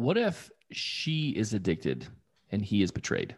What if she is addicted and he is betrayed?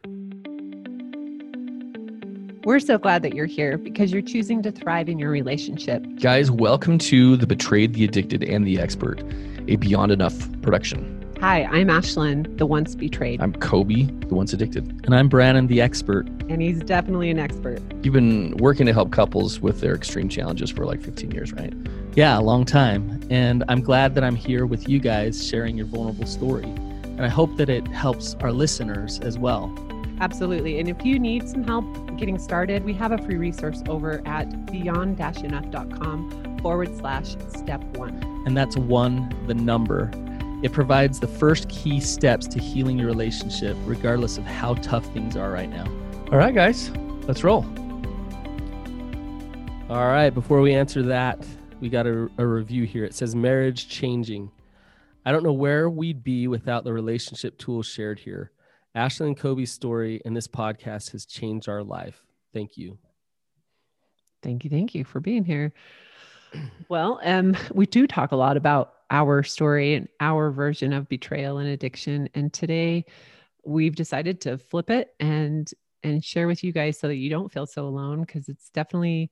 We're so glad that you're here because you're choosing to thrive in your relationship. Guys, welcome to The Betrayed, the Addicted, and the Expert, a Beyond Enough production. Hi, I'm Ashlynn, the once betrayed. I'm Coby, the once addicted. And I'm Brannon, the expert. And he's definitely an expert. You've been working to help couples with their extreme challenges for like 15 years, right? Yeah, a long time. And I'm glad that I'm here with you guys sharing your vulnerable story. And I hope that it helps our listeners as well. Absolutely. And if you need some help getting started, we have a free resource over at beyond enough.com forward slash step one. And that's one, the number. It provides the first key steps to healing your relationship, regardless of how tough things are right now. All right, guys, let's roll. All right, before we answer that, we got a, a review here. It says marriage changing. I don't know where we'd be without the relationship tools shared here. Ashley and Coby's story and this podcast has changed our life. Thank you. Thank you. Thank you for being here. Well, um, we do talk a lot about our story and our version of betrayal and addiction. And today we've decided to flip it and and share with you guys so that you don't feel so alone because it's definitely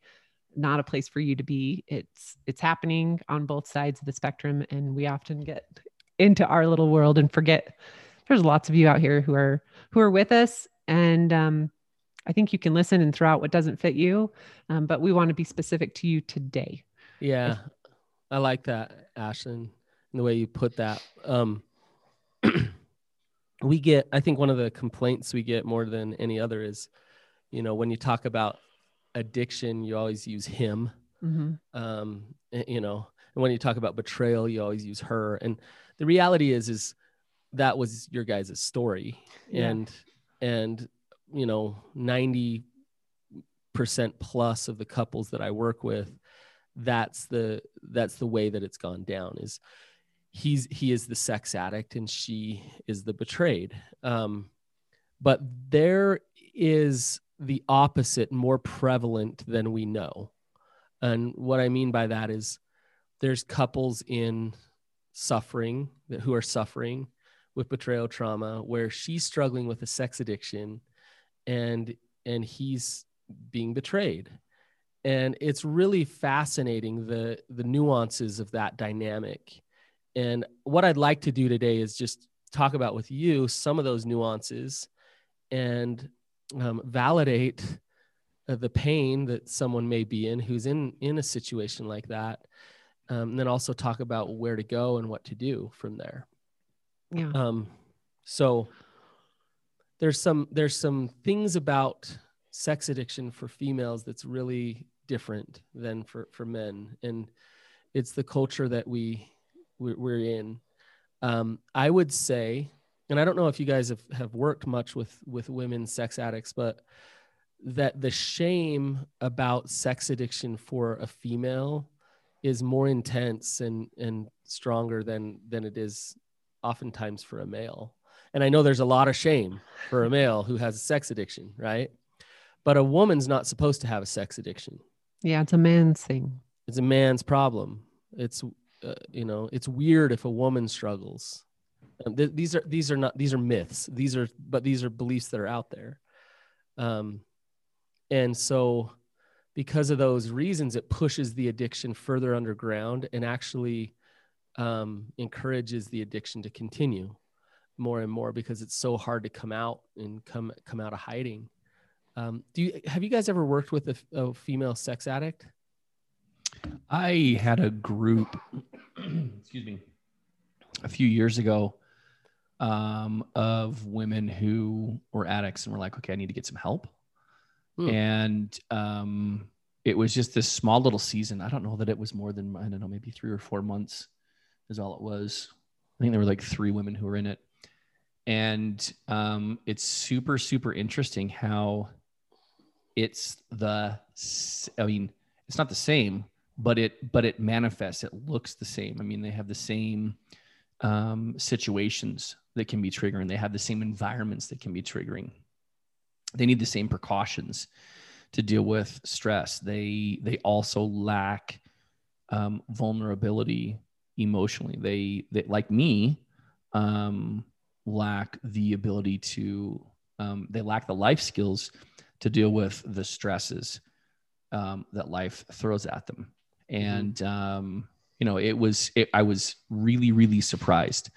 not a place for you to be. It's it's happening on both sides of the spectrum and we often get into our little world and forget there's lots of you out here who are who are with us and um, I think you can listen and throw out what doesn't fit you, um, but we want to be specific to you today. Yeah, I like that, Ashlynn, the way you put that. Um, we get, I think one of the complaints we get more than any other is, you know, when you talk about addiction, you always use him. Mm-hmm. Um, you know, and when you talk about betrayal, you always use her. And the reality is, is that was your guys' story, yeah. and and you know, ninety percent plus of the couples that I work with that's the that's the way that it's gone down is he's he is the sex addict and she is the betrayed um but there is the opposite more prevalent than we know. And what i mean by that is there's couples in suffering who are suffering with betrayal trauma where she's struggling with a sex addiction and and he's being betrayed. And it's really fascinating the the nuances of that dynamic. And what i'd like to do today is just talk about with you some of those nuances and um, validate uh, the pain that someone may be in who's in in a situation like that um, and then also talk about where to go and what to do from there. Yeah. Um so there's some there's some things about sex addiction for females that's really different than for for men and it's the culture that we we're in. Um, i would say and i don't know if you guys have, have worked much with with women sex addicts but that the shame about sex addiction for a female is more intense and and stronger than than it is oftentimes for a male and i know there's a lot of shame for a male who has a sex addiction right but a woman's not supposed to have a sex addiction yeah, it's a man's thing. It's a man's problem. It's uh, you know, it's weird if a woman struggles. Um, th- these are these are not these are myths. These are but these are beliefs that are out there. Um, and so because of those reasons, it pushes the addiction further underground and actually um, encourages the addiction to continue more and more because it's so hard to come out and come come out of hiding. Um, do you have you guys ever worked with a, a female sex addict? I had a group, excuse me, a few years ago um, of women who were addicts and were like, okay, I need to get some help. Hmm. And um, it was just this small little season. I don't know that it was more than, I don't know, maybe three or four months is all it was. I think there were like three women who were in it. And um, it's super, super interesting how it's the i mean it's not the same but it but it manifests it looks the same i mean they have the same um, situations that can be triggering. They have the same environments that can be triggering. They need the same precautions to deal with stress. They they also lack um, vulnerability emotionally. They, they like me um, lack the ability to um, they lack the life skills to deal with the stresses um, that life throws at them. Mm-hmm. and um, you know it was it, i was really really surprised.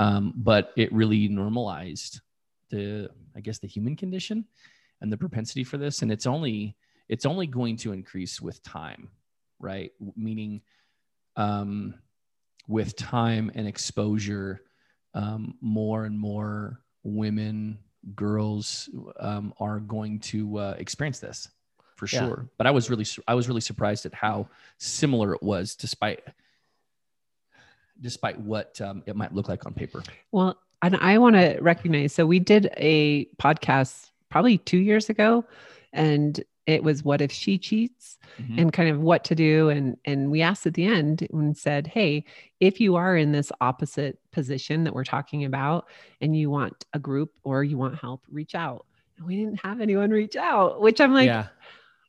Um, but it really normalized the i guess the human condition and the propensity for this. And it's only it's only going to increase with time right? Meaning um, with time and exposure um, more and more women girls um, are going to uh, experience this for yeah. sure but i was really i was really surprised at how similar it was despite despite what um, it might look like on paper well and i want to recognize so we did a podcast probably two years ago and it was what if she cheats mm-hmm. and kind of what to do and and we asked at the end and said hey if you are in this opposite position that we're talking about and you want a group or you want help reach out and we didn't have anyone reach out which i'm like yeah.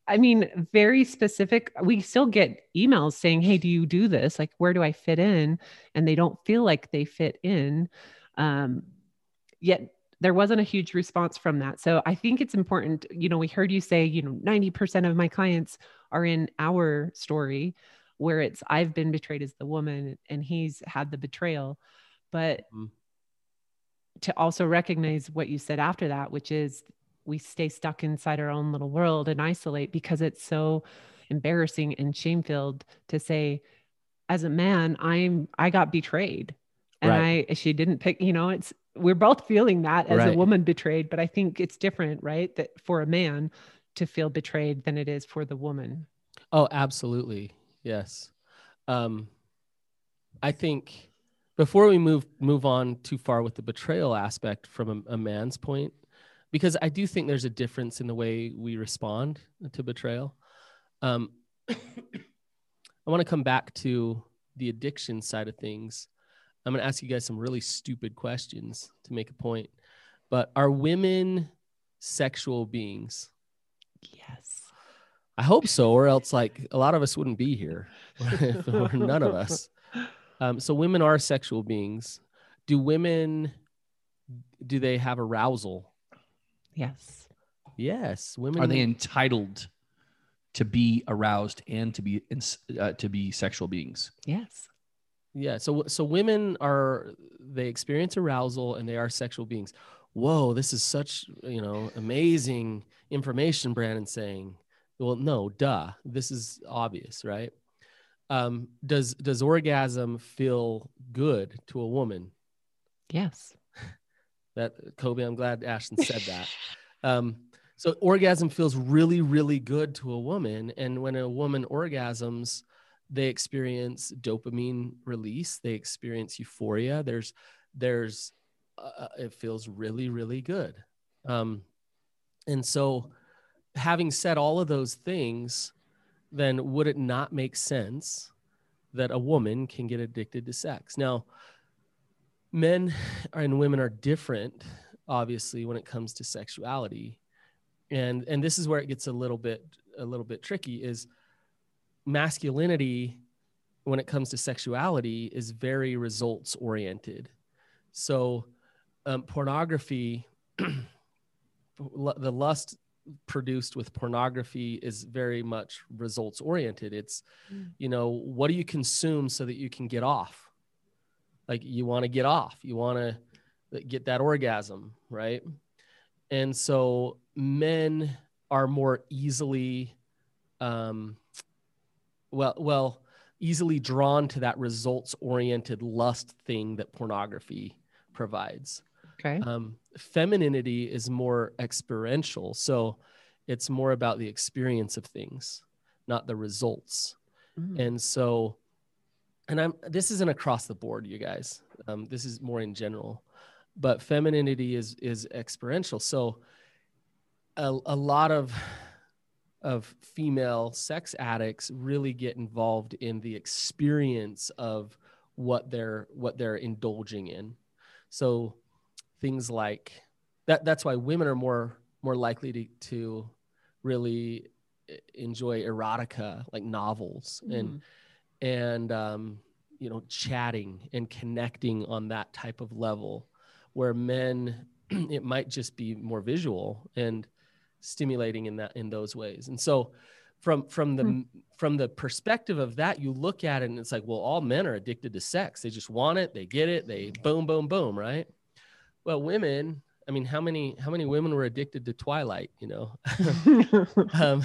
I mean, very specific. We still get emails saying, Hey, do you do this? Like, where do I fit in? And they don't feel like they fit in. Um, yet there wasn't a huge response from that. So I think it's important. You know, we heard you say, you know, 90% of my clients are in our story where it's I've been betrayed as the woman and he's had the betrayal. But mm-hmm. to also recognize what you said after that, which is we stay stuck inside our own little world and isolate because it's so embarrassing and shame filled to say, as a man, I'm I got betrayed. And right. I she didn't pick, you know, it's we're both feeling that as right. a woman betrayed, but I think it's different, right? That for a man to feel betrayed than it is for the woman. Oh, absolutely. Yes. Um, I think before we move move on too far with the betrayal aspect from a, a man's point, because I do think there's a difference in the way we respond to betrayal. Um, I want to come back to the addiction side of things I'm going to ask you guys some really stupid questions to make a point. But are women sexual beings? Yes. I hope so, or else like a lot of us wouldn't be here, or none of us. Um, so women are sexual beings. Do women do they have arousal? Yes. Yes. Women are they entitled to be aroused and to be uh, to be sexual beings? Yes. Yeah. So so women are they experience arousal and they are sexual beings. Whoa, this is such you know amazing information. Brannon saying, well, no, duh. This is obvious, right? Um, does does orgasm feel good to a woman? Yes. That Coby, I'm glad Ashlynn said that. um, so orgasm feels really, really good to a woman, and when a woman orgasms, they experience dopamine release. They experience euphoria. There's there's uh, uh, it feels really really good. Um and so having said all of those things then would it not make sense that a woman can get addicted to sex? Now men and women are different obviously when it comes to sexuality. And and this is where it gets a little bit a little bit tricky is masculinity when it comes to sexuality is very results oriented so um, pornography the lust produced with pornography is very much results oriented it's mm. you know what do you consume so that you can get off like you want to get off you want to get that orgasm right? And so men are more easily um, well well easily drawn to that results oriented lust thing that pornography provides. Okay. Um, femininity is more experiential so it's more about the experience of things not the results. Mm. and so and i'm this isn't across the board you guys. Um, this is more in general but femininity is is experiential. So a, a lot of of female sex addicts really get involved in the experience of what they're what they're indulging in. So things like that that's why women are more more likely to to really enjoy erotica like novels mm. and and um you know chatting and connecting on that type of level where men it might just be more visual and stimulating in that in those ways. And so from from the hmm. from the perspective of that you look at it and it's like well all men are addicted to sex. They just want it. They get it. They boom boom boom right? Well women i mean how many how many women were addicted to twilight you know? Um,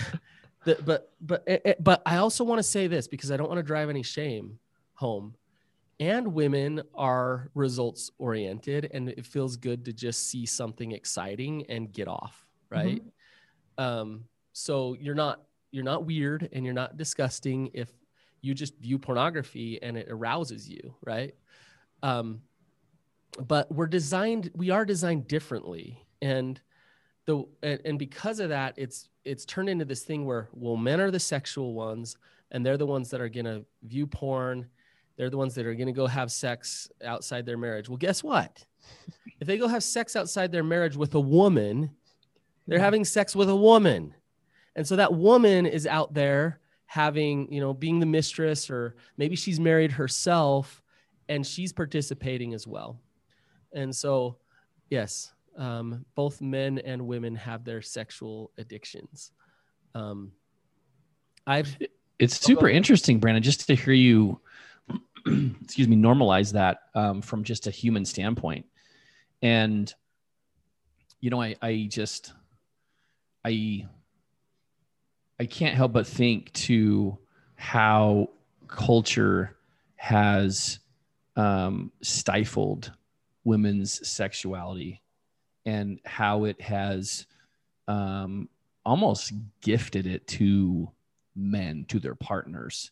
the, but but eh, eh, but i also want to say this because i don't want to drive any shame home. And women are results oriented and it feels good to just see something exciting and get off right? Mm-hmm. um, so you're not you're not weird and you're not disgusting if you just view pornography and it arouses you right? Um, but we're designed we are designed differently. And the and, and because of that it's it's turned into this thing where well men are the sexual ones and they're the ones that are to view porn they're the ones that are to go have sex outside their marriage. Well, guess what? if they go have sex outside their marriage with a woman, they're having sex with a woman. And so that woman is out there having, you know, being the mistress, or maybe she's married herself and she's participating as well. And so, yes, um, both men and women have their sexual addictions. Um, I've. It's super interesting, Brannon, just to hear you excuse me, normalize that um, from just a human standpoint. And, you know, I, I just, I, I can't help but think to how culture has um, stifled women's sexuality and how it has um, almost gifted it to men, to their partners.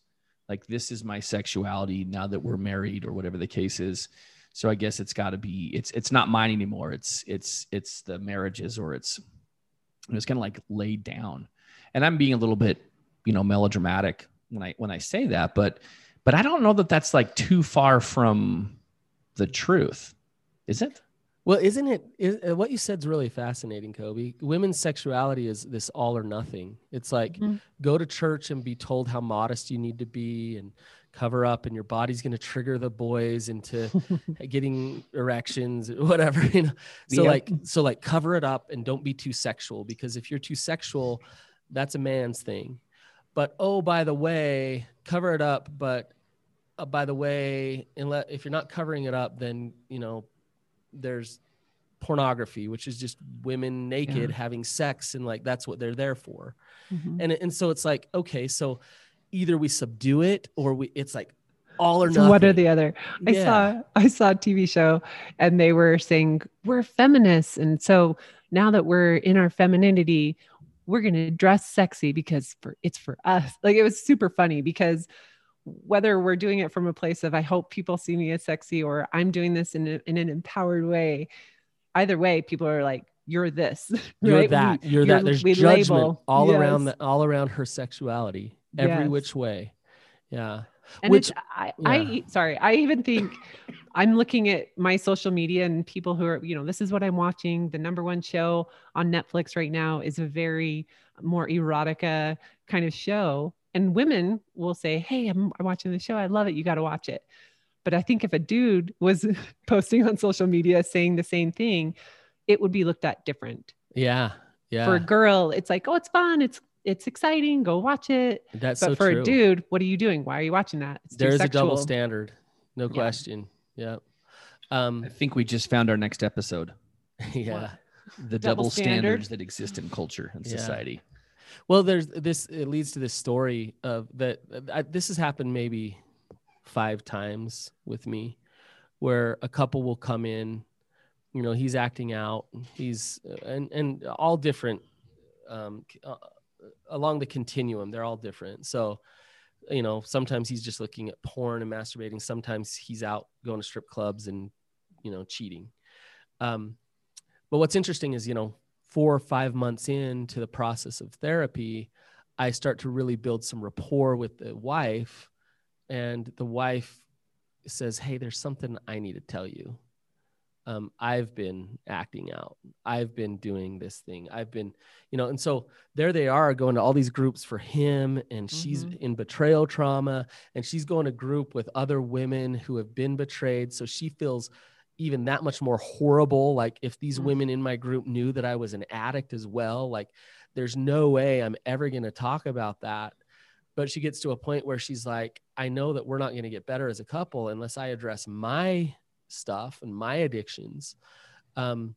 Like this is my sexuality now that we're married or whatever the case is. So i guess it's got to be it's it's not mine anymore. It's it's it's the marriages or it's it's kind of like laid down. And i'm being a little bit you know melodramatic when i when i say that but but i don't know that that's like too far from the truth. Is it well, isn't it is, uh, what you said is really fascinating, Coby? Women's sexuality is this all or nothing. It's like mm-hmm. go to church and be told how modest you need to be and cover up, and your body's going to trigger the boys into getting erections, whatever. You know, so yep. like so like cover it up and don't be too sexual because if you're too sexual, that's a man's thing. But oh, by the way, cover it up. But uh, by the way, unless if you're not covering it up, then you know there's pornography which is just women naked yeah. having sex and like that's what they're there for mm-hmm. and and so it's like okay so either we subdue it or we it's like all or nothing. What or the other. I yeah. saw I saw a TV show and they were saying we're feminists and so now that we're in our femininity we're going to dress sexy because for it's for us. Like it was super funny because whether we're doing it from a place of I hope people see me as sexy or I'm doing this in, a, in an empowered way, either way, people are like, "You're this, you're right? that, you're, you're, that." There's judgment label. all yes. around the, all around her sexuality, every yes. which way. Yeah. And which I, yeah. I sorry, I even think I'm looking at my social media and people who are, you know, this is what I'm watching. The number one show on Netflix right now is a very more erotica kind of show and women will say, Hey, I'm, I'm watching the show. I love it. You got to watch it. But I think if a dude was posting on social media saying the same thing, it would be looked at different. Yeah. Yeah. For a girl, it's like, oh, it's fun. It's it's exciting. Go watch it. That's but so for true. a dude, what are you doing? Why are you watching that? There's a double standard. No yeah. question. Yeah. Um, I think we just found our next episode. yeah. The double, double standards that exist in culture and yeah. society. Well, there's this. It leads to this story of that. I, this has happened maybe five times with me, where a couple will come in. You know, he's acting out. He's and and all different um, uh, along the continuum. They're all different. So, you know, sometimes he's just looking at porn and masturbating. Sometimes he's out going to strip clubs and you know cheating. Um, but what's interesting is you know four or five months into the process of therapy, I start to really build some rapport with the wife. And the wife says, Hey, there's something I need to tell you. um, I've been acting out. I've been doing this thing. I've been, you know, and so there they are going to all these groups for him, and she's Mhm. in betrayal trauma, and she's going to group with other women who have been betrayed. So she feels even that much more horrible. Like if these Mm. women in my group knew that I was an addict as well, like there's no way I'm ever going to talk about that. But she gets to a point where she's like, I know that we're not going to get better as a couple unless I address my stuff and my addictions. Um,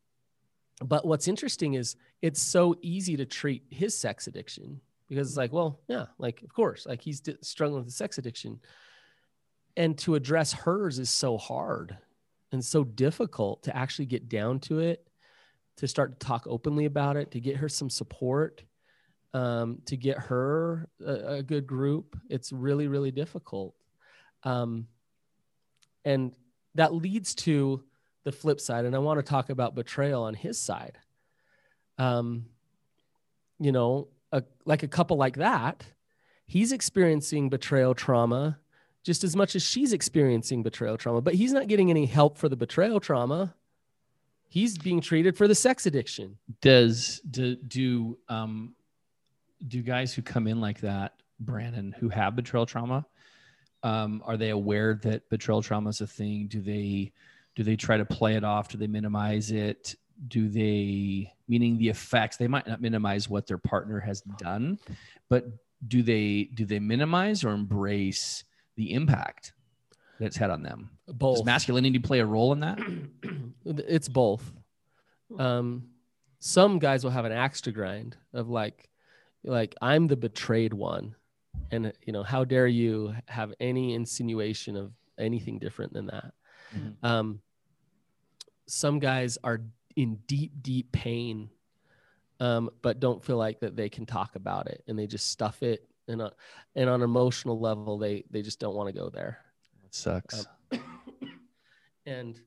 but what's interesting is it's so easy to treat his sex addiction because it's like, well, yeah, like of course, like he's d- struggling with a sex addiction, and to address hers is so hard and so difficult to actually get down to it, to start to talk openly about it, to get her some support, um, to get her a, a good group. It's really, really difficult. Um, and that leads to the flip side. And I want to talk about betrayal on his side. Um, you know, a, like a couple like that, he's experiencing betrayal trauma just as much as she's experiencing betrayal trauma, but he's not getting any help for the betrayal trauma. He's being treated for the sex addiction. Does do do um do guys who come in like that, Brannon, who have betrayal trauma, um, are they aware that betrayal trauma is a thing? Do they do they try to play it off? Do they minimize it? Do they meaning the effects? They might not minimize what their partner has done, but do they do they minimize or embrace the impact that it's had on them? Both. Does masculinity play a role in that? it's both. Um, some guys will have an axe to grind of like, like I'm the betrayed one, and you know how dare you have any insinuation of anything different than that. Mhm. Um, some guys are in deep, deep pain, um, but don't feel like that they can talk about it, and they just stuff it. And, uh, and on an emotional level, they they just don't want to go there. That sucks. and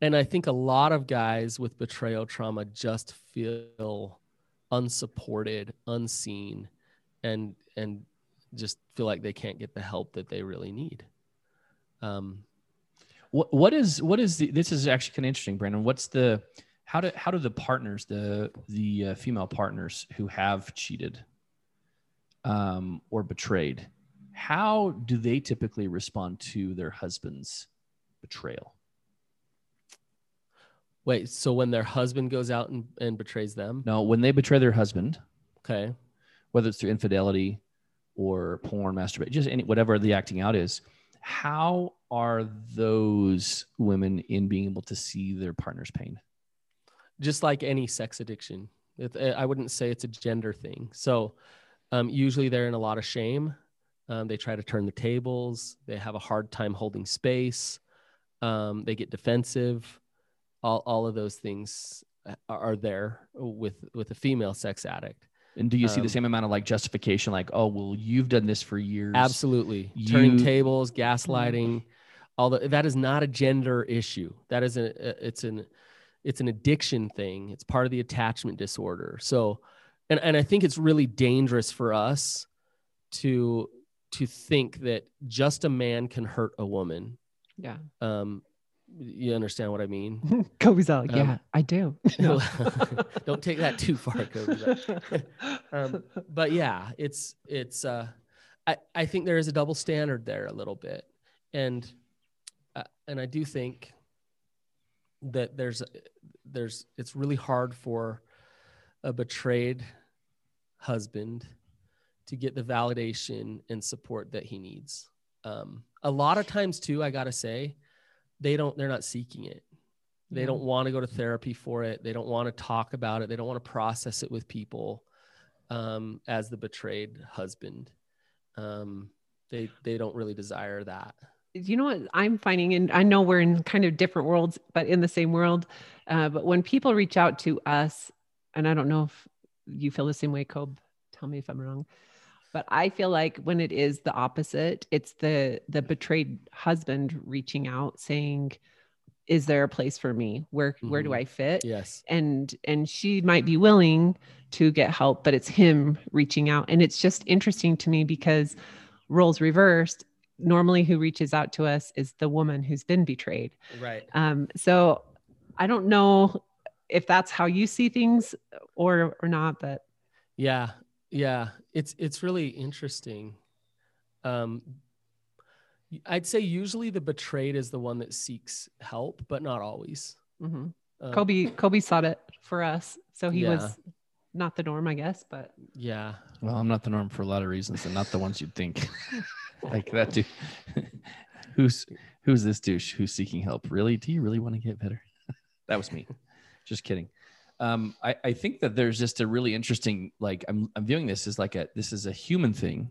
and i think a lot of guys with betrayal trauma just feel unsupported unseen and and just feel like they can't get the help that they really need. Um what what is what is the this is actually kind of interesting brannon. What's the how do how do the partners the the uh, female partners who have cheated um or betrayed how do they typically respond to their husband's betrayal? Wait so when their husband goes out and, and betrays them? No when they betray their husband. Okay. Whether it's through infidelity or porn masturbation just any whatever the acting out is how are those women in being able to see their partner's pain? Just like any sex addiction. I wouldn't say it's a gender thing. So um, usually they're in a lot of shame. Um, they try to turn the tables. They have a hard time holding space. Um, they get defensive. All, all of those things are there with with a female sex addict. And do you see Um, the same amount of like justification, like, oh, well, you've done this for years? absolutely. Turning tables gaslighting although that is not a gender issue. That is a it's an it's an addiction thing. It's part of the attachment disorder. So and, and i think it's really dangerous for us to to think that just a man can hurt a woman Yeah. um you understand what i mean Coby's all, Um, yeah, I do. No. don't take that too far Coby, but- um, but yeah, it's it's. Uh, I I think there is a double standard there a little bit, and uh, and I do think that there's there's it's really hard for a betrayed husband to get the validation and support that he needs. Um, a lot of times too, I gotta say, they don't they're not seeking it. They don't want to go to therapy for it. They don't want to talk about it. They don't want to process it with people um, as the betrayed husband. Um, they they don't really desire that. you know what I'm finding, and I know we're in kind of different worlds, but in the same world. Uh, but when people reach out to us, and I don't know if you feel the same way, Coby, tell me if I'm wrong. But I feel like when it is the opposite, it's the the betrayed husband reaching out saying, "Is there a place for me? Where where do Mhm. I fit?" Yes. and and she might be willing to get help but it's him reaching out and it's just interesting to me because roles reversed normally who reaches out to us is the woman who's been betrayed Right. um, so I don't know if that's how you see things or or not, but yeah, yeah, it's it's really interesting. Um, I'd say usually the betrayed is the one that seeks help, but not always. Mm-hmm. Um, Coby Coby sought it for us, so he yeah. was not the norm, I guess. But yeah, well, I'm not the norm for a lot of reasons, and not the ones you'd think. like that dude. who's who's this douche who's seeking help? Really? Do you really want to get better? that was me. Just kidding. Um, I, I think that there's just a really interesting like I'm I'm viewing this as like a this is a human thing,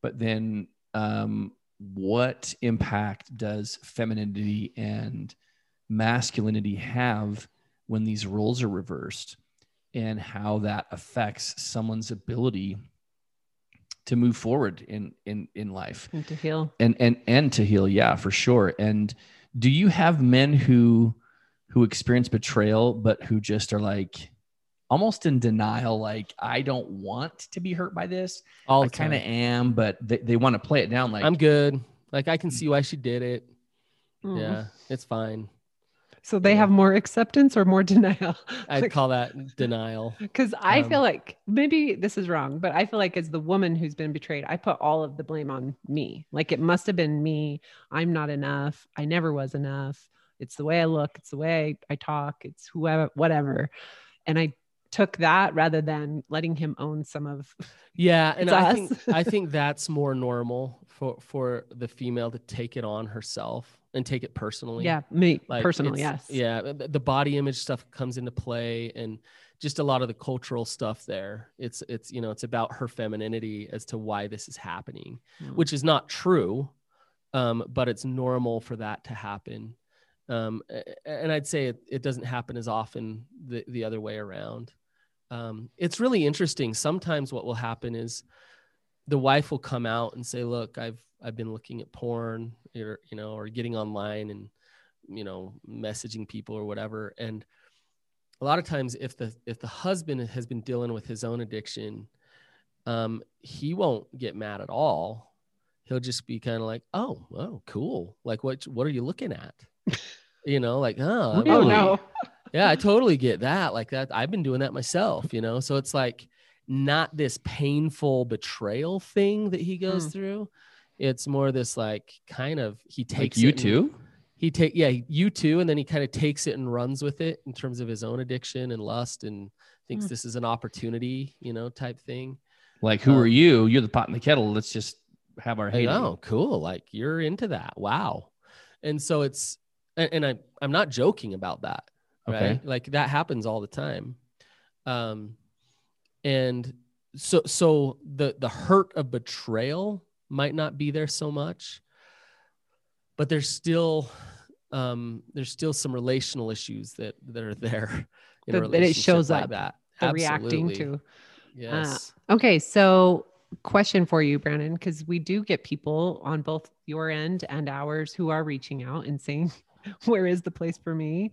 but then um, what impact does femininity and masculinity have when these roles are reversed and how that affects someone's ability to move forward in in in life? And to heal. And and and to heal yeah for sure. And do you have men who who experience betrayal but who just are like almost in denial like i don't want to be hurt by this. All i kind of am but they, they want to play it down like i'm good. Like i can see why she did it. Mm. yeah it's fine. So they have more acceptance or more denial? I'd call that denial. Because i Um, feel like maybe this is wrong but i feel like as the woman who's been betrayed i put all of the blame on me. Like it must have been me. I'm not enough. I never was enough it's the way i look it's the way i, I talk it's whoever whatever and i took that rather than letting him own some of yeah and i us. think i think that's more normal for for the female to take it on herself and take it personally yeah me Like, personally yes Yeah, the the body image stuff comes into play, and just a lot of the cultural stuff there. It's it's you know it's about her femininity as to why this is happening, Mm. which is not true, um, but it's normal for that to happen. Um, and I'd say it, it doesn't happen as often the, the other way around. Um, it's really interesting. Sometimes what will happen is the wife will come out and say, "Look, I've I've been looking at porn, or you know, or getting online and you know, messaging people or whatever." And a lot of times, if the if the husband has been dealing with his own addiction, um, he won't get mad at all. He'll just be kind of like, "Oh, oh, cool. Like, what what are you looking at?" You know, like, "Oh, oh no yeah, I totally get that. Like that, I've been doing that myself, you know. So it's like not this painful betrayal thing that he goes Mm. through. It's more this like kind of he like takes you it and- too he take yeah you too, and then he kind of takes it and runs with it in terms of his own addiction and lust, and thinks Mm. this is an opportunity, you know, type thing. like who are Um, you you're the pot in the kettle let's just have our Like, oh, cool. Like you're into that. Wow. And so it's and, and I I'm not joking about that. okay. right? Like that happens all the time. Um and so so the the hurt of betrayal might not be there so much but there's still um there's still some relational issues that that are there in a That- that it shows like up, that. the reacting to. Yes. Okay, so question for you, Brannon, because we do get people on both your end and ours who are reaching out and saying, Where is the place for me?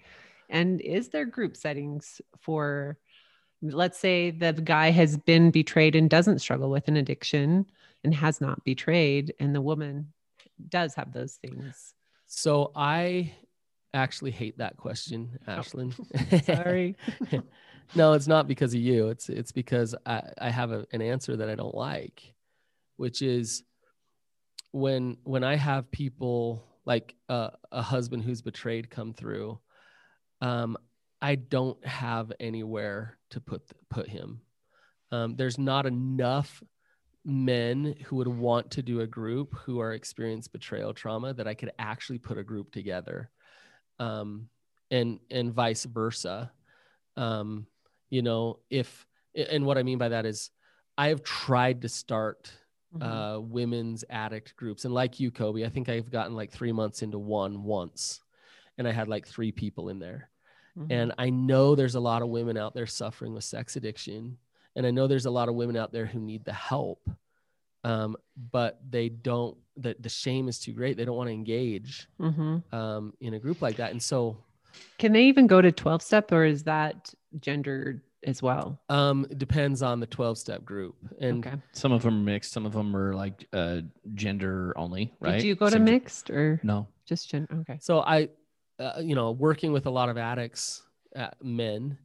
And is there group settings for, let's say the guy has been betrayed and doesn't struggle with an addiction and has not betrayed, and the woman does have those things? so i actually hate that question Oh, ashlynn Sorry. no, it's not because of you. It's it's because I, I have a, an answer that I don't like, which is when when I have people like uh, a husband who's betrayed come through, um, I don't have anywhere to put put him. Um, there's not enough men who would want to do a group who are experienced betrayal trauma that I could actually put a group together, um, and and vice versa um, you know if and what i mean by that is i have tried to start Mhm. uh, women's addict groups and like you coby i think i've gotten like three months into one once and i had like three people in there Mhm. and i know there's a lot of women out there suffering with sex addiction and i know there's a lot of women out there who need the help um, but they don't the, the shame is too great they don't want to engage Mhm. um, in a group like that and so Can they even go to 12 step or is that gendered as well? um, it depends on the 12 step group and okay. some of them are mixed some of them are like uh gender only right Did you go to Same- mixed or no just gender? Okay. So I uh, you know, working with a lot of addicts, uh, men.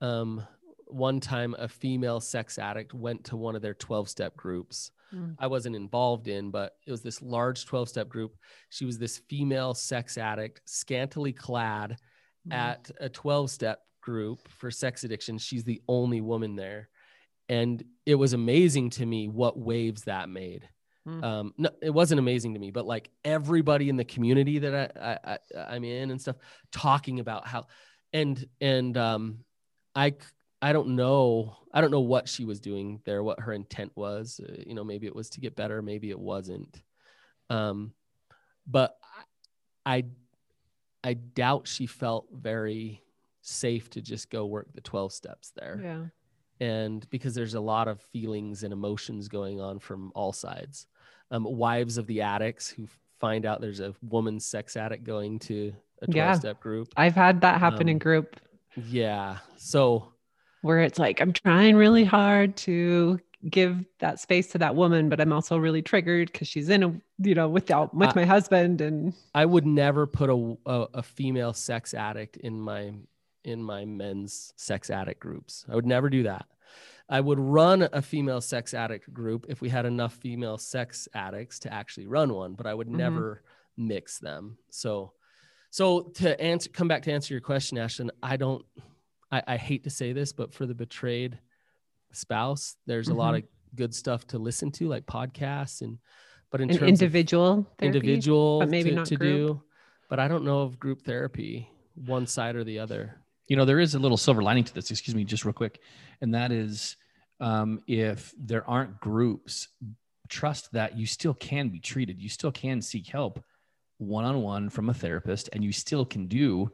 Um, one time, a female sex addict went to one of their 12 step groups. Mm. I wasn't involved in, but it was this large 12 step group. She was this female sex addict, scantily clad mm. at a 12 step group for sex addiction. She's the only woman there. And it was amazing to me what waves that made. Mm. Um, no, it wasn't amazing to me, but like everybody in the community that I, I, I am in and stuff talking about how, and and um, I I don't know I don't know what she was doing there, what her intent was. Uh, you know, maybe it was to get better, maybe it wasn't. Um, but I I doubt she felt very safe to just go work the 12 steps there. Yeah and because there's a lot of feelings and emotions going on from all sides. Um, wives of the addicts who find out there's a woman sex addict going to a 12 yeah. step group. I've had that happen um, in group. Yeah. So where it's like, I'm trying really hard to give that space to that woman, but I'm also really triggered because she's in a, you know, without with I, my husband. And I would never put a, a, a female sex addict in my in my men's sex addict groups. I would never do that. I would run a female sex addict group if we had enough female sex addicts to actually run one, but I would mm-hmm. never mix them. So, so to answer, come back to answer your question, Ashlynn, I don't, I, I hate to say this, but for the betrayed spouse, there's mm-hmm. a lot mm-hmm. of good stuff to listen to, like podcasts and, but in An terms individual, of therapy, individual, but maybe to, not to do, but I don't know of group therapy, one side or the other you know there is a little silver lining to this excuse me just real quick and that is um, if there aren't groups trust that you still can be treated you still can seek help one-on-one from a therapist and you still can do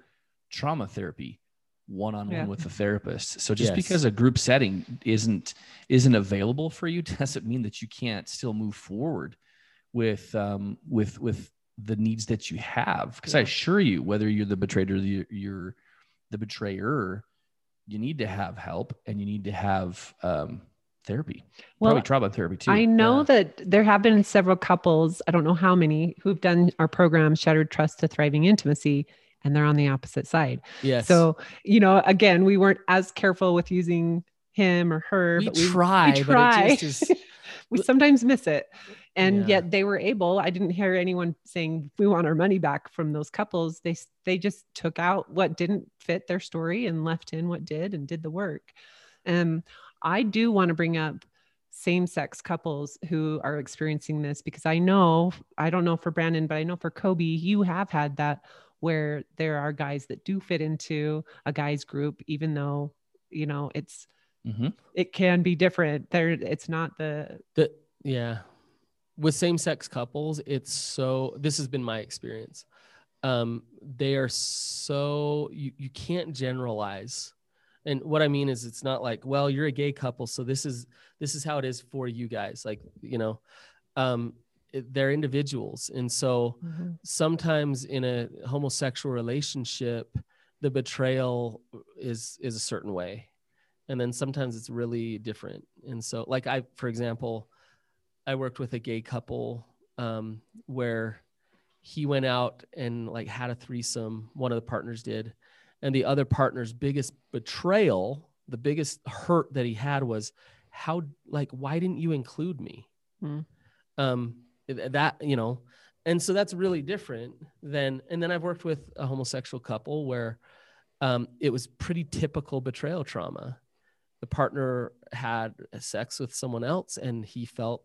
trauma therapy one-on-one yeah. with a therapist so just yes. because a group setting isn't isn't available for you doesn't mean that you can't still move forward with um, with with the needs that you have because yeah. i assure you whether you're the betrayer or the, you're the betrayer, you need to have help and you need to have um, therapy. Well, Probably trauma therapy too. I know yeah. that there have been several couples, I don't know how many, who've done our program, Shattered Trust to Thriving Intimacy, and they're on the opposite side. Yes. So, you know, again, we weren't as careful with using him or her. We but we try, we try. Is... we sometimes miss it. And yeah. yet they were able i didn't hear anyone saying we want our money back from those couples. They they just took out what didn't fit their story and left in what did and did the work. Um i do want to bring up same-sex couples who are experiencing this because i know i don't know for brannon but i know for coby you have had that where there are guys that do fit into a guy's group even though you know it's mm-hmm. it can be different. There it's not the the yeah. With same-sex couples it's so this has been my experience. Um, they are so you, you can't generalize. And what i mean is it's not like well you're a gay couple so this is this is how it is for you guys. Like you know um, it, they're individuals. And so mm-hmm. sometimes in a homosexual relationship the betrayal is is a certain way and then sometimes it's really different and so like i for example I worked with a gay couple um, where he went out and like had a threesome. One of the partners did, and the other partner's biggest betrayal, the biggest hurt that he had was how like why didn't you include me? Hmm. Um, that you know, and so that's really different than. And then I've worked with a homosexual couple where um, it was pretty typical betrayal trauma. The partner had sex with someone else, and he felt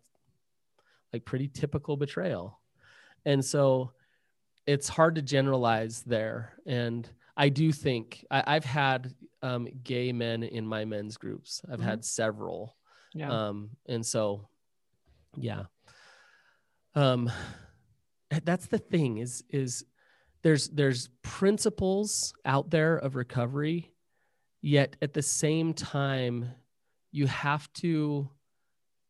like pretty typical betrayal. And so it's hard to generalize there. And I do think I, have had um, gay men in my men's groups. I've mm-hmm. had several. Yeah. Um, and so, yeah. Um, that's the thing is, is there's, there's principles out there of recovery, yet at the same time, you have to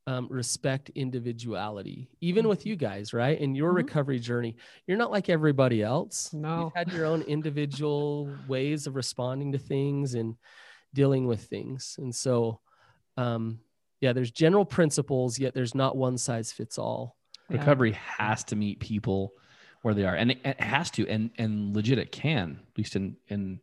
um, respect individuality, even with you guys, right? In your mm-hmm. recovery journey, you're not like everybody else. No, you've had your own individual ways of responding to things and dealing with things, and so, um, yeah, there's general principles, yet there's not one size fits all. Recovery has to meet people where they are, and it, it, has to, and and legit, it can, at least in in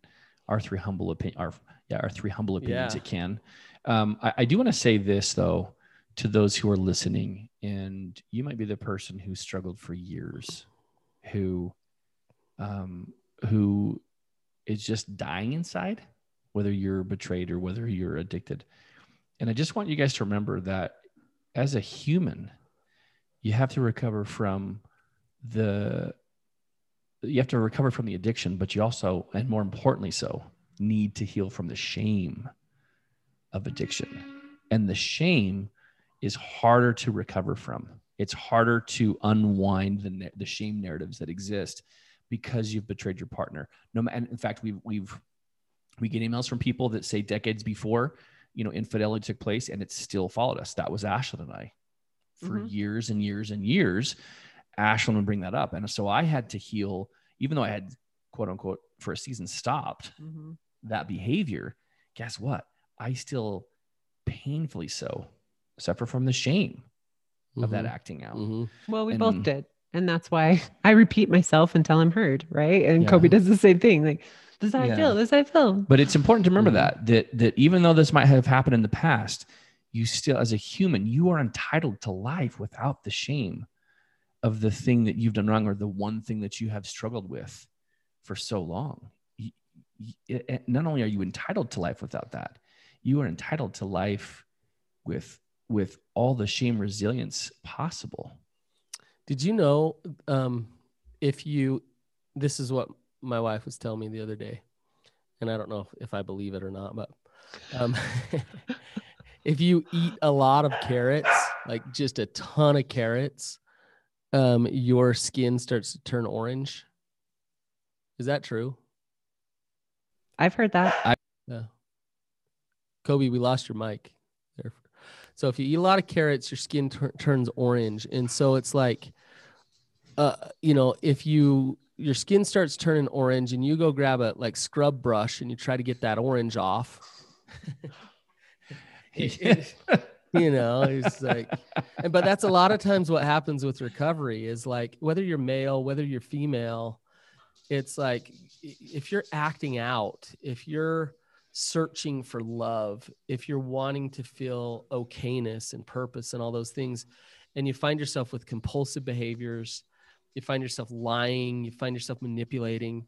our three humble opinion, our yeah, our three humble opinions, yeah. it can. Um, I, I do want to say this though to those who are listening, and you might be the person who struggled for years, who, um, who is just dying inside, whether you're betrayed or whether you're addicted. And I just want you guys to remember that as a human, you have to recover from the you have to recover from the addiction, but you also, and more importantly so, need to heal from the shame of addiction. And the shame is harder to recover from. It's harder to unwind the, the shame narratives that exist because you've betrayed your partner. No, and in fact, we've we've we get emails from people that say decades before, you know, infidelity took place and it still followed us. That was Ashlynn and I for mm-hmm. years and years and years. Ashlynn would bring that up. And so I had to heal, even though I had quote unquote for a season stopped mm-hmm. That behavior. Guess what? I still painfully so suffer from the shame mm-hmm. of that mm-hmm. acting out. Mm-hmm. Well, we and, both did. And that's why I repeat myself until I'm heard. Right. And yeah. Coby does the same thing. Like, this how yeah. I feel. This how I feel. But it's important to remember mm-hmm. that, that, that even though this might have happened in the past, you still, as a human, you are entitled to life without the shame of the thing that you've done wrong or the one thing that you have struggled with for so long. Not only are you entitled to life without that, you are entitled to life with with all the shame resilience possible. Did you know um, if you this is what my wife was telling me the other day, and I don't know if I believe it or not, but um, if you eat a lot of carrots, like just a ton of carrots, um, your skin starts to turn orange. Is that true? I've heard that. I, yeah. Coby, we lost your mic there. So if you eat a lot of carrots, your skin turns orange, and so it's like, uh, you know, if you your skin starts turning orange and you go grab a like scrub brush and you try to get that orange off. it, it, you know it's like but that's a lot of times what happens with recovery is like whether you're male whether you're female it's like if you're acting out if you're searching for love if you're wanting to feel okayness and purpose and all those things and you find yourself with compulsive behaviors you find yourself lying you find yourself manipulating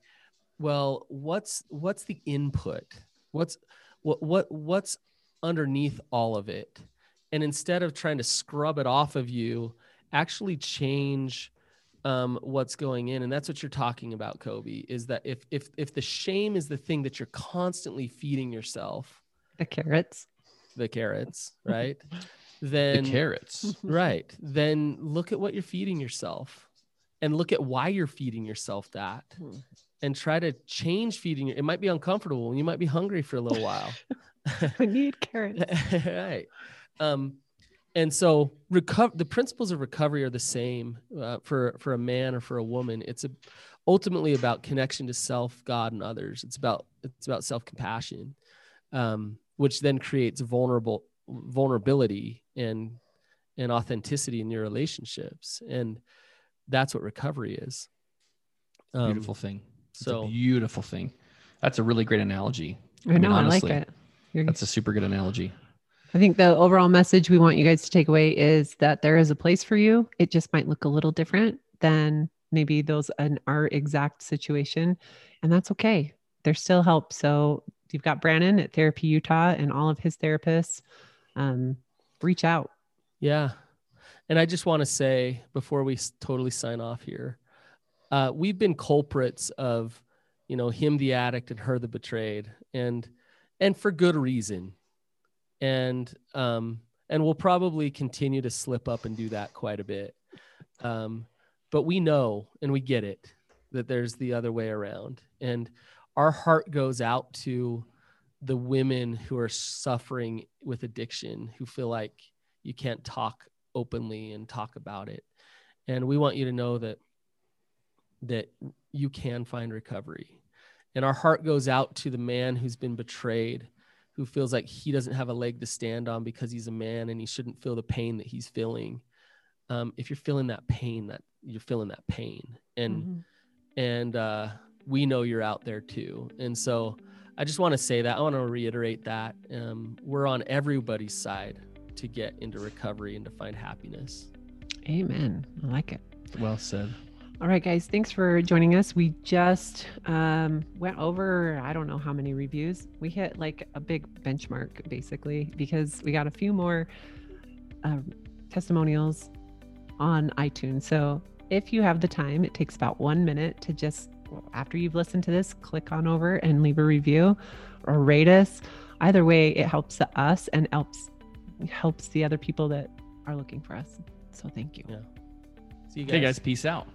well what's what's the input? What's what what what's underneath all of it? And instead of trying to scrub it off of you actually change um, what's going in and that's what you're talking about coby is that if if if the shame is the thing that you're constantly feeding yourself the carrots. The carrots right? Then the carrots. Right. Then look at what you're feeding yourself and look at why you're feeding yourself that hmm. and try to change feeding it might be uncomfortable and you might be hungry for a little while. I need carrots. Right. Um, and so recover the principles of recovery are the same uh, for for a man or for a woman. It's a, ultimately about connection to self, God, and others. It's about it's about self compassion, um, which then creates vulnerable vulnerability and and authenticity in your relationships, and that's what recovery is. Um, beautiful thing. It's so beautiful thing. That's a really great analogy. I, I know. Mean, honestly, I like it. You're... That's a super good analogy. I think the overall message we want you guys to take away is that there is a place for you. It just might look a little different than maybe those in our exact situation. And that's okay. There's still help. So you've got Brannon at Therapy Utah and all of his therapists. Um, reach out. Yeah. And I just want to say before we totally sign off here, uh, we've been culprits of, you know, him the addict and her the betrayed, and and for good reason and um, and we'll probably continue to slip up and do that quite a bit. Um, but we know and we get it that there's the other way around, and our heart goes out to the women who are suffering with addiction, who feel like you can't talk openly and talk about it, and we want you to know that that you can find recovery. And our heart goes out to the man who's been betrayed who feels like he doesn't have a leg to stand on because he's a man and he shouldn't feel the pain that he's feeling. Um, if you're feeling that pain, that you're feeling that pain. And mm-hmm. and uh we know you're out there too. And so i just want to say that i want to reiterate that um, we're on everybody's side to get into recovery and to find happiness. Amen. I like it. Well said all right, guys, thanks for joining us. We just um, went over, I don't know how many reviews. We hit like a big benchmark basically because we got a few more uh, testimonials on iTunes. So if you have the time, it takes about one minute to just, after you've listened to this, click on over and leave a review or rate us. Either way, it helps us and helps helps the other people that are looking for us. So thank you. Yeah. See you guys. Hey guys, peace out.